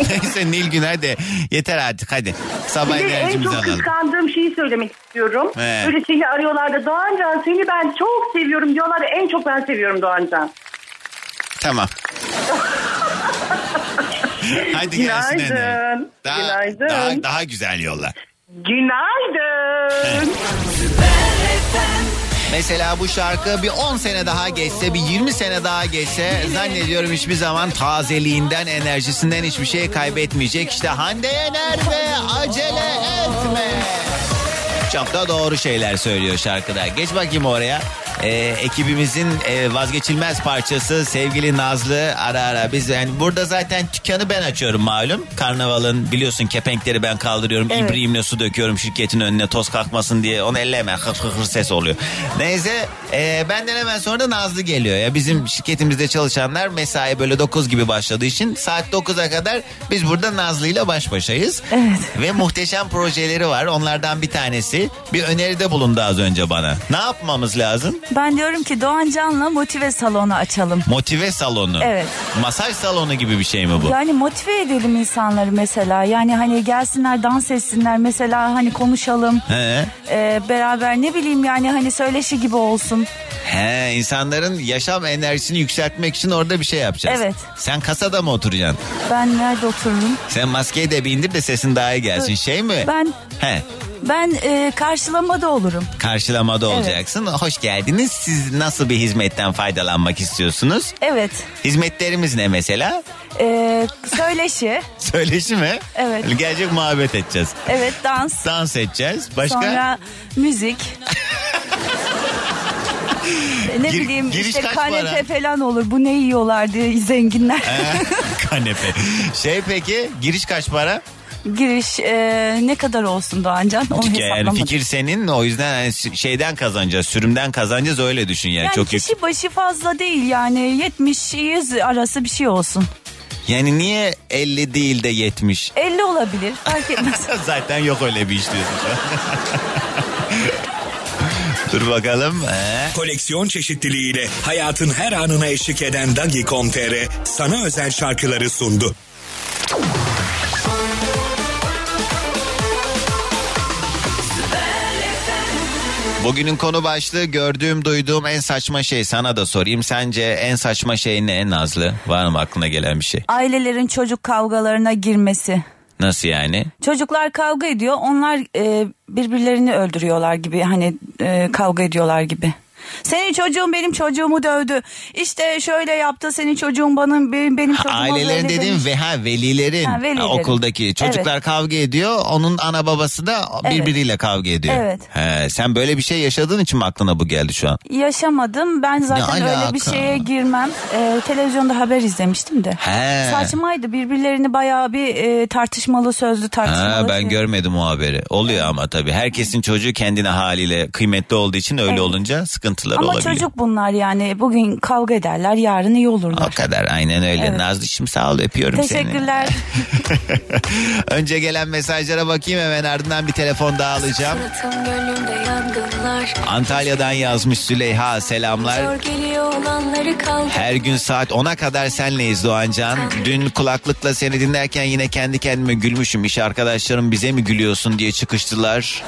Neyse Nilgün hadi. Yeter artık hadi. Sabah Bir de en çok alalım. kıskandığım şeyi söylemek istiyorum. He. Böyle seni arıyorlar da Doğancan seni ben çok seviyorum diyorlar. da En çok ben seviyorum Doğancan. Tamam. hadi gelsin Günaydın. Daha, Günaydın. Daha, daha güzel yolla. Günaydın. Mesela bu şarkı bir 10 sene daha geçse, bir 20 sene daha geçse zannediyorum hiçbir zaman tazeliğinden, enerjisinden hiçbir şey kaybetmeyecek. İşte Hande Yener ve acele. Çok da doğru şeyler söylüyor şarkıda. Geç bakayım oraya. Ee, ekibimizin e, vazgeçilmez parçası sevgili Nazlı ara ara biz yani burada zaten dükkanı ben açıyorum malum. Karnavalın biliyorsun kepenkleri ben kaldırıyorum Evet. İbrahim'le su döküyorum şirketin önüne toz kalkmasın diye. Onu elleme hır hır hır ses oluyor. Neyse e, benden hemen sonra da Nazlı geliyor. Ya bizim şirketimizde çalışanlar mesai böyle 9 gibi başladığı için saat 9'a kadar biz burada Nazlı ile baş başayız. Ve muhteşem projeleri var. Onlardan bir tanesi bir öneride bulundu az önce bana ne yapmamız lazım Ben diyorum ki Doğan Can'la motive salonu açalım. Motive salonu. Evet. Masaj salonu gibi bir şey mi bu? Yani motive edelim insanları mesela. Yani hani gelsinler dans etsinler mesela hani konuşalım. He. Ee, beraber ne bileyim yani hani söyleşi gibi olsun. He, insanların yaşam enerjisini yükseltmek için orada bir şey yapacağız. Evet. Sen kasada mı oturacaksın? Ben nerede otururum? Sen maskeyi de bir indir de sesin daha iyi gelsin. Şey mi? Ben He. Ben e, karşılamada olurum. Karşılamada Evet. olacaksın. Hoş geldiniz. Siz nasıl bir hizmetten faydalanmak istiyorsunuz? Evet. Hizmetlerimiz ne mesela? Ee, söyleşi. Söyleşi mi? Evet. Gelecek muhabbet edeceğiz. Evet dans. Dans edeceğiz. Başka? Sonra müzik. ne Gir- bileyim işte kanepe para? falan olur. Bu ne yiyorlar diye zenginler. Kanepe. Şey peki giriş kaç para? Giriş e, ne kadar olsun Doğancan? Onu Yani hesaplamadım. fikir senin o yüzden hani şeyden kazanacağız sürümden kazanacağız öyle düşün yani, Yani çok yük- kişi başı fazla değil yani 70-100 arası bir şey olsun. Yani niye 50 değil de 70? 50 olabilir fark etmez. Zaten yok öyle bir iş diyorsun şu an. Dur bakalım. Ee? Koleksiyon çeşitliliğiyle hayatın her anına eşlik eden Dagi.com.tr sana özel şarkıları sundu. Bugünün konu başlığı gördüğüm duyduğum en saçma şey sana da sorayım. Sence en saçma şey ne Nazlı? Var mı aklına gelen bir şey? Ailelerin çocuk kavgalarına girmesi. Nasıl yani? Çocuklar kavga ediyor onlar e, birbirlerini öldürüyorlar gibi hani e, kavga ediyorlar gibi. Senin çocuğun benim çocuğumu dövdü. İşte şöyle yaptı senin çocuğun bana benim, benim çocuğuma Ailelerin demiş. ve ha velilerin, Ha, velilerin. Okuldaki çocuklar Evet. kavga ediyor. Onun ana babası da birbiriyle kavga ediyor. Evet. He, sen böyle bir şey yaşadığın için mi aklına bu geldi şu an? Yaşamadım. Ben zaten Ne öyle alaka? bir şeye girmem. Ee, televizyonda haber izlemiştim de. He. Saçmaydı. Birbirlerini bayağı bir e, tartışmalı sözlü tartışmalı. Ha, ben şey. görmedim o haberi. Oluyor ama tabii. Herkesin çocuğu kendine haliyle kıymetli olduğu için öyle Evet. olunca sıkıntıları Ama olabiliyor. çocuk bunlar yani. Bugün kavga ederler, yarın iyi olurlar. O kadar aynen öyle. Evet. Nazlı'cığım sağ ol öpüyorum seni. Teşekkürler. Önce gelen mesajlara bakayım hemen ardından bir telefon daha alacağım. Antalya'dan yazmış Süleyha selamlar. Her gün saat 10'a kadar senleyiz Doğancan. Dün kulaklıkla seni dinlerken yine kendi kendime gülmüşüm. İş arkadaşlarım bize mi gülüyorsun diye çıkıştılar.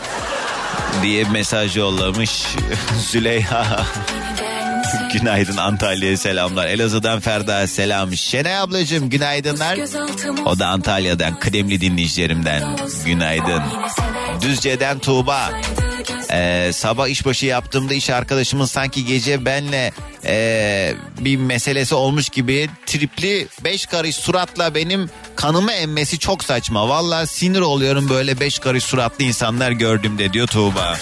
Diye mesaj yollamış Züleyha. Günaydın Antalya'ya selamlar. Elazığ'dan Ferda selam. Şenay ablacığım günaydınlar. O da Antalya'dan kıdemli dinleyicilerimden. Günaydın. Düzce'den Tuğba. Ee, sabah işbaşı yaptığımda iş arkadaşımın sanki gece benle ee, bir meselesi olmuş gibi tripli beş karış suratla benim kanımı emmesi çok saçma. Valla sinir oluyorum böyle beş karış suratlı insanlar gördüğümde diyor Tuğba.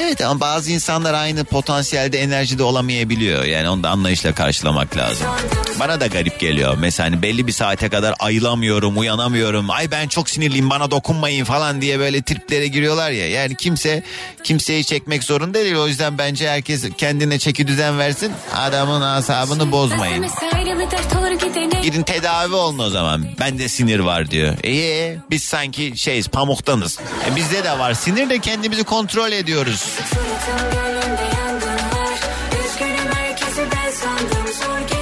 Evet ama bazı insanlar aynı potansiyelde enerjide olamayabiliyor. Yani onu da anlayışla karşılamak lazım. Bana da garip geliyor. Mesela hani belli bir saate kadar ayılamıyorum, uyanamıyorum. Ay ben çok sinirliyim bana dokunmayın falan diye böyle triplere giriyorlar ya. Yani kimse kimseyi çekmek zorunda değil. O yüzden bence herkes kendine çeki düzen versin. Adamın asabını bozmayın. Gidin tedavi olun o zaman. Bende sinir var diyor. İyi biz sanki şeyiz pamuktanız. E, bizde de var sinir de kendimizi kontrol ediyoruz.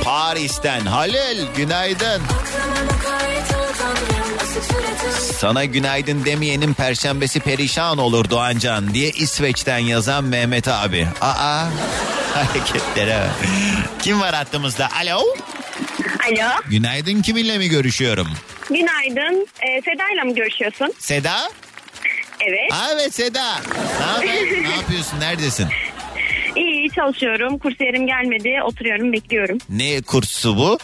Paris'ten Halil günaydın. Sana günaydın demeyenin perşembesi perişan olur Doğancan diye İsveç'ten yazan Mehmet abi. Aa hareketlere. Kim var hattımızda? Alo. Alo. Günaydın kiminle mi görüşüyorum? Günaydın. Ee, Seda'yla mı görüşüyorsun? Seda? Evet. Aa, evet Seda. Ne haber? ne yapıyorsun? Neredesin? İyi çalışıyorum. Kursiyerim gelmedi. Oturuyorum bekliyorum. Ne kursu bu?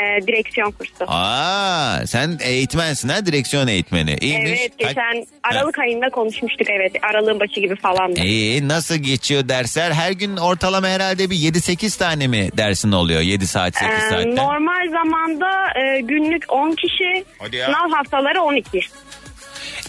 Ee, direksiyon kursu. Aa, sen eğitmensin ha direksiyon eğitmeni. İyiymiş. Evet geçen Aralık ayında konuşmuştuk evet. Aralığın başı gibi falan. İyi nasıl geçiyor dersler? Her gün ortalama herhalde bir 7-8 tane mi dersin oluyor? 7 saat 8 Ee, saatte. normal zamanda e, günlük 10 kişi. Hadi ya. Sınav haftaları 12.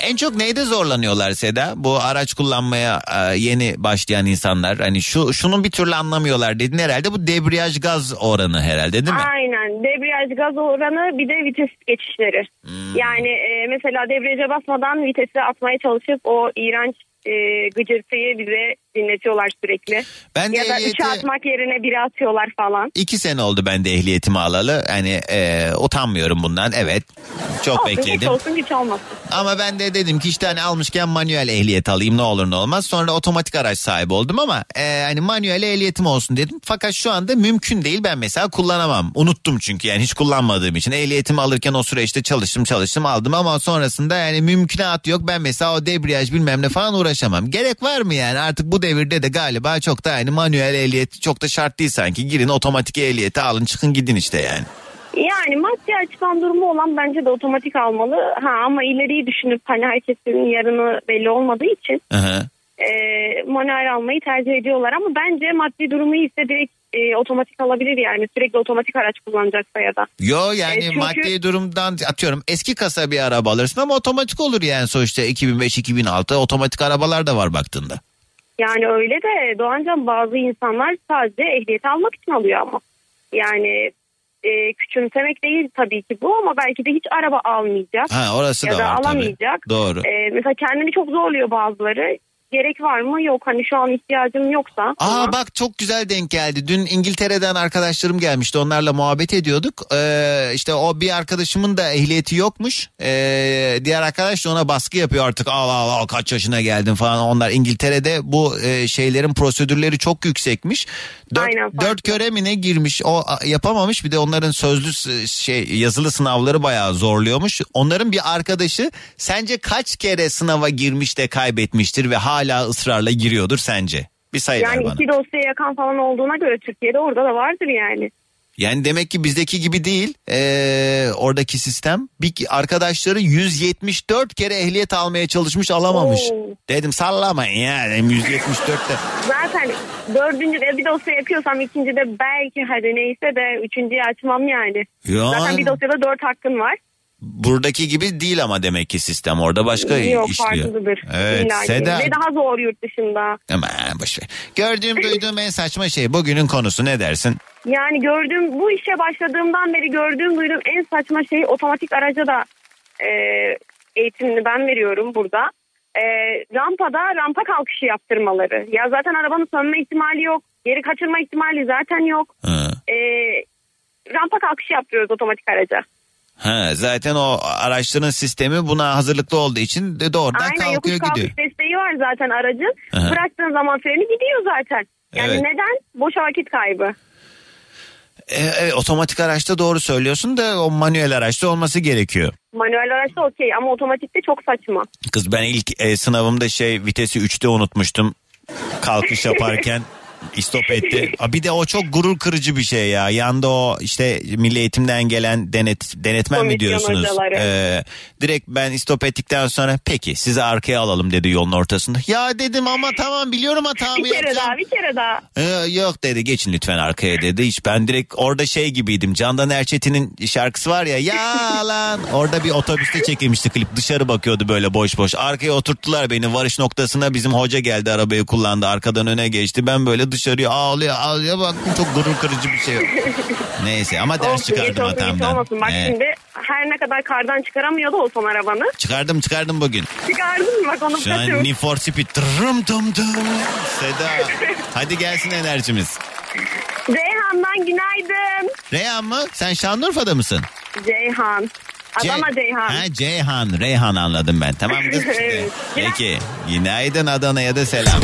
En çok neyde zorlanıyorlar Seda? Bu araç kullanmaya e, yeni başlayan insanlar. Hani şu şunun bir türlü anlamıyorlar dedin herhalde. Bu debriyaj gaz oranı herhalde değil mi? Aynen. Debriyaj gaz oranı bir de vites geçişleri. Hmm. Yani e, mesela debriyaja basmadan vitesi atmaya çalışıp o iğrenç e, gıcırtıyı bize dinletiyorlar sürekli. Ben de ya da ehliyeti- üçe atmak yerine bire atıyorlar falan. İki sene oldu ben de ehliyetimi alalı. Hani e, utanmıyorum bundan evet. Çok olsun, Hiç bekledim. olsun hiç olmasın. Ama ben de dedim ki işte hani almışken manuel ehliyet alayım ne olur ne olmaz. Sonra otomatik araç sahibi oldum ama e, hani manuel ehliyetim olsun dedim. Fakat şu anda mümkün değil ben mesela kullanamam. Unuttum çünkü yani hiç kullanmadığım için. Ehliyetimi alırken o süreçte çalıştım çalıştım aldım ama sonrasında yani mümkünat yok. Ben mesela o debriyaj bilmem ne falan uğraşamam. Gerek var mı yani artık bu devirde de galiba çok da yani manuel ehliyet çok da şart değil sanki. Girin otomatik ehliyeti alın çıkın gidin işte yani. Yani maddi açıdan durumu olan bence de otomatik almalı. Ha ama ileriyi düşünüp hani herkesin yarını belli olmadığı için hı. E, manuel almayı tercih ediyorlar ama bence maddi durumu ise direkt e, otomatik alabilir yani sürekli otomatik araç kullanacaksa ya da. Yo yani E, çünkü- maddi durumdan atıyorum eski kasa bir araba alırsın ama otomatik olur yani sonuçta 2005-2006 otomatik arabalar da var baktığında. Yani öyle de Doğancan bazı insanlar sadece ehliyeti almak için alıyor ama. Yani e, küçümsemek değil tabii ki bu ama belki de hiç araba almayacak. Ha orası ya da da var tabii. alamayacak. Doğru. E, mesela kendini çok zorluyor bazıları. Gerek var mı? Yok. Hani şu an ihtiyacım yoksa. Aa bak çok güzel denk geldi. Dün İngiltere'den arkadaşlarım gelmişti. Onlarla muhabbet ediyorduk. Ee, işte o bir arkadaşımın da ehliyeti yokmuş. Ee, diğer arkadaş da ona baskı yapıyor artık. Al al al kaç yaşına geldin falan. Onlar İngiltere'de bu e, şeylerin prosedürleri çok yüksekmiş. Dört, Aynen, dört köre mi ne girmiş o yapamamış. Bir de onların sözlü şey yazılı sınavları bayağı zorluyormuş. Onların bir arkadaşı sence kaç kere sınava girmiş de kaybetmiştir ve hala ısrarla giriyordur sence? Bir ver Yani bana. iki dosya yakan falan olduğuna göre Türkiye'de orada da vardır yani. Yani demek ki bizdeki gibi değil ee, oradaki sistem. Bir arkadaşları 174 kere ehliyet almaya çalışmış alamamış. Oo. Dedim sallamayın ya dedim 174'te. Zaten dördüncü de bir dosya yapıyorsam ikinci de belki hadi neyse de üçüncüyü açmam yani. Yani- Zaten bir dosyada dört hakkın var. Buradaki gibi değil ama demek ki sistem orada başka Yok işliyor. farklıdır. Evet. Seda. Ve daha zor yurt dışında. Aman boşver. Gördüğüm duyduğum en saçma şey bugünün konusu ne dersin? Yani gördüğüm bu işe başladığımdan beri gördüğüm duyduğum en saçma şey otomatik araca da e, eğitimini ben veriyorum burada. E, rampada rampa kalkışı yaptırmaları. Ya zaten arabanın sönme ihtimali yok. Geri kaçırma ihtimali zaten yok. E, rampa kalkışı yaptırıyoruz otomatik araca. Ha, zaten o araçların sistemi buna hazırlıklı olduğu için de doğrudan Aynen kalkıyor yokuş gidiyor. kalkış desteği var zaten aracın. Aha. Bıraktığın zaman freni gidiyor zaten. Yani Evet. neden? Boş vakit kaybı. E, evet, otomatik araçta doğru söylüyorsun da o manuel araçta olması gerekiyor. Manuel araçta okey ama otomatikte çok saçma. Kız ben ilk e, sınavımda şey vitesi 3'te unutmuştum. Kalkış yaparken istop etti. Bir de o çok gurur kırıcı bir şey ya. Yanda o işte milli eğitimden gelen denet denetmen mi Komisyon diyorsunuz? hocaları. Ee, direkt ben istop ettikten sonra peki sizi arkaya alalım dedi yolun ortasında. Ya dedim ama tamam biliyorum hatamı Bir kere yapacağım. daha bir kere daha. Ee, yok dedi geçin lütfen arkaya dedi. Hiç ben direkt orada şey gibiydim. Candan Erçetin'in şarkısı var ya ya lan. Orada bir otobüste çekilmişti klip. Dışarı bakıyordu böyle boş boş. Arkaya oturttular beni. Varış noktasına bizim hoca geldi arabayı kullandı. Arkadan öne geçti. Ben böyle dışarıya ağlıyor ağlıyor baktım. Çok gurur kırıcı bir şey. Neyse ama ders Olsun, geç çıkardım olsun, geç hatamdan. olmasın. Bak Ee, şimdi her ne kadar kardan çıkaramıyordu o son arabanı. çıkardım çıkardım bugün. Çıkardın mı? Bak onu Şu an. Need for Speed. Tırım tım tım. Seda. Hadi gelsin enerjimiz. Ceyhan'dan günaydın. Reyhan mı? Sen Şanlıurfa'da mısın? Ceyhan. Adana Ce- Ceyhan. Ha Ceyhan, Reyhan anladım ben. Tamam kız. Evet. Peki. Günaydın Adana'ya da selam.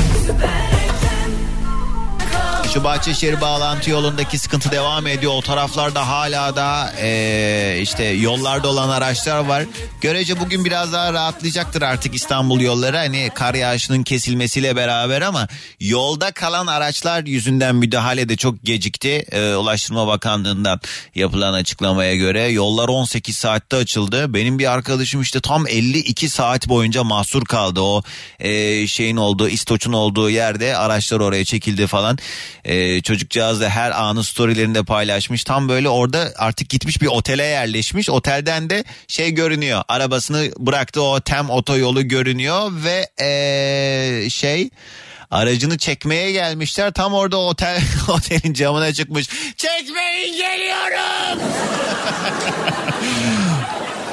Şu Bahçeşehir bağlantı yolundaki sıkıntı devam ediyor. O taraflarda hala da eee, işte yollarda olan araçlar var. Görece bugün biraz daha rahatlayacaktır artık İstanbul yolları. Hani kar yağışının kesilmesiyle beraber ama yolda kalan araçlar yüzünden müdahale de çok gecikti. Eee, Ulaştırma Bakanlığı'ndan yapılan açıklamaya göre yollar 18 saatte açıldı. Benim bir arkadaşım işte tam 52 saat boyunca mahsur kaldı. O eee, şeyin olduğu, İstoç'un olduğu yerde araçlar oraya çekildi falan. Eee, çocukcağız da her anı storylerinde paylaşmış. Tam böyle orada artık gitmiş bir otele yerleşmiş. Otelden de şey görünüyor. Arabasını bıraktı o tem otoyolu görünüyor ve eee, şey aracını çekmeye gelmişler. Tam orada otel otelin camına çıkmış. Çekmeyin geliyorum.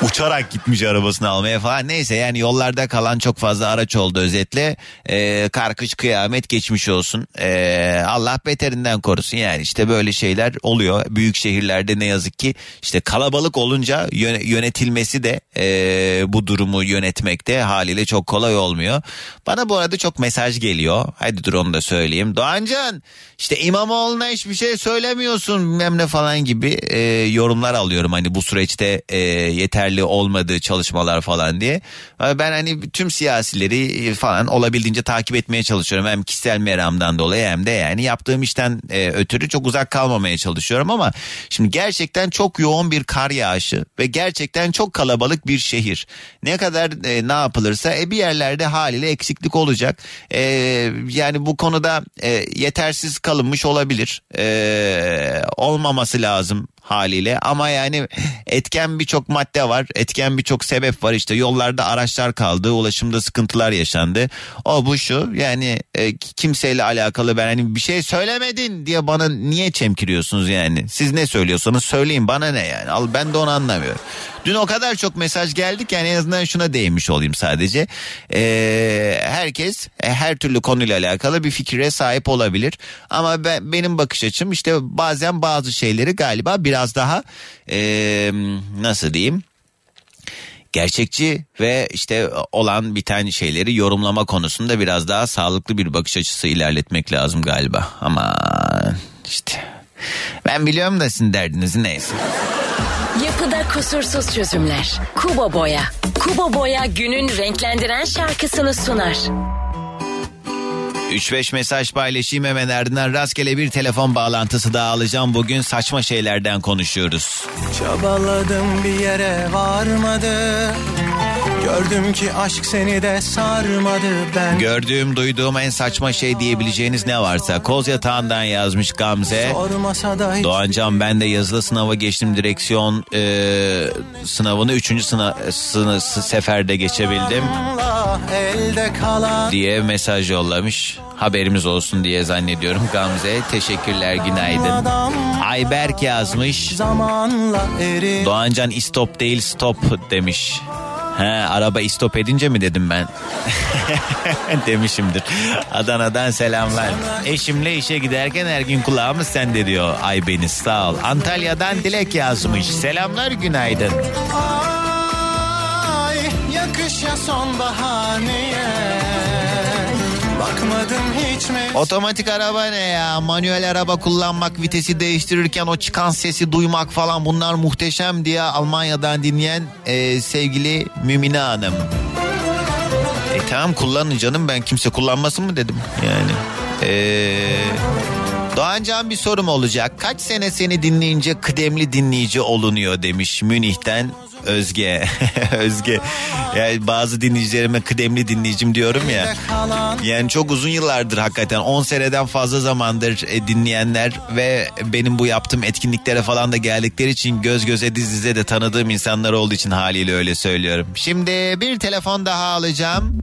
Uçarak gitmiş arabasını almaya falan. Neyse yani yollarda kalan çok fazla araç oldu özetle. Ee, kar kış kıyamet geçmiş olsun. Ee, Allah beterinden korusun yani işte böyle şeyler oluyor. Büyük şehirlerde ne yazık ki işte kalabalık olunca yöne- yönetilmesi de ee, bu durumu yönetmekte haliyle çok kolay olmuyor. Bana bu arada çok mesaj geliyor. Hadi dur onu da söyleyeyim. Doğancan işte İmamoğlu'na hiçbir şey söylemiyorsun bilmem ne falan gibi ee, yorumlar alıyorum. Hani bu süreçte ee, yeterli olmadığı çalışmalar falan diye. Ben hani tüm siyasileri falan olabildiğince takip etmeye çalışıyorum. Hem kişisel meramdan dolayı hem de yani yaptığım işten e, ötürü çok uzak kalmamaya çalışıyorum ama şimdi gerçekten çok yoğun bir kar yağışı ve gerçekten çok kalabalık bir şehir. Ne kadar e, ne yapılırsa e, bir yerlerde haliyle eksiklik olacak. E, yani bu konuda e, yetersiz kalınmış olabilir. E, olmaması lazım haliyle. Ama yani etken birçok madde var etken birçok sebep var. İşte yollarda araçlar kaldı ulaşımda sıkıntılar yaşandı. O bu şu. Yani e, kimseyle alakalı ben hani bir şey söylemedin diye bana niye çemkiriyorsunuz yani? Siz ne söylüyorsanız söyleyin bana ne yani? Al ben de onu anlamıyorum. Dün o kadar çok mesaj geldi ki yani en azından şuna değinmiş olayım sadece. E, herkes e, her türlü konuyla alakalı bir fikre sahip olabilir. Ama ben, benim bakış açım işte bazen bazı şeyleri galiba biraz daha e, nasıl diyeyim gerçekçi ve işte olan biten şeyleri yorumlama konusunda biraz daha sağlıklı bir bakış açısı ilerletmek lazım galiba ama işte ben biliyorum da sizin derdiniz neyse. Yapıda kusursuz çözümler. Kubo Boya. Kubo Boya günün renklendiren şarkısını sunar. 3-5 mesaj paylaşayım hemen ardından rastgele bir telefon bağlantısı daha alacağım. Bugün saçma şeylerden konuşuyoruz. Çabaladım bir yere varmadı Gördüm ki aşk seni de sarmadı ben Gördüğüm, duyduğum en saçma şey diyebileceğiniz ne varsa koz yatağından yazmış Gamze. Hiç Doğancan ben de yazılı sınava geçtim direksiyon e, sınavını 3. Sınav, sını- seferde geçebildim diye mesaj yollamış. Haberimiz olsun diye zannediyorum Gamze. Teşekkürler günaydın. Ayberk yazmış. Doğancan istop değil stop demiş. He araba istop edince mi dedim ben? Demişimdir. Adana'dan selamlar. Eşimle işe giderken her gün kulağımız sende diyor Aybeniz sağ ol. Antalya'dan Dilek yazmış. Selamlar günaydın. Ay yakışa hiç mi? Otomatik araba ne ya? Manuel araba kullanmak, vitesi değiştirirken o çıkan sesi duymak falan bunlar muhteşem diye Almanya'dan dinleyen e, sevgili Mümine Hanım. E tamam kullanın canım ben kimse kullanmasın mı dedim yani. Eee... Doğancan bir sorum olacak. Kaç sene seni dinleyince kıdemli dinleyici olunuyor demiş Münih'ten Özge. Özge. Yani bazı dinleyicilerime kıdemli dinleyicim diyorum ya. Yani çok uzun yıllardır hakikaten 10 seneden fazla zamandır e, dinleyenler ve benim bu yaptığım etkinliklere falan da geldikleri için göz göze diz dize de tanıdığım insanlar olduğu için haliyle öyle söylüyorum. Şimdi bir telefon daha alacağım.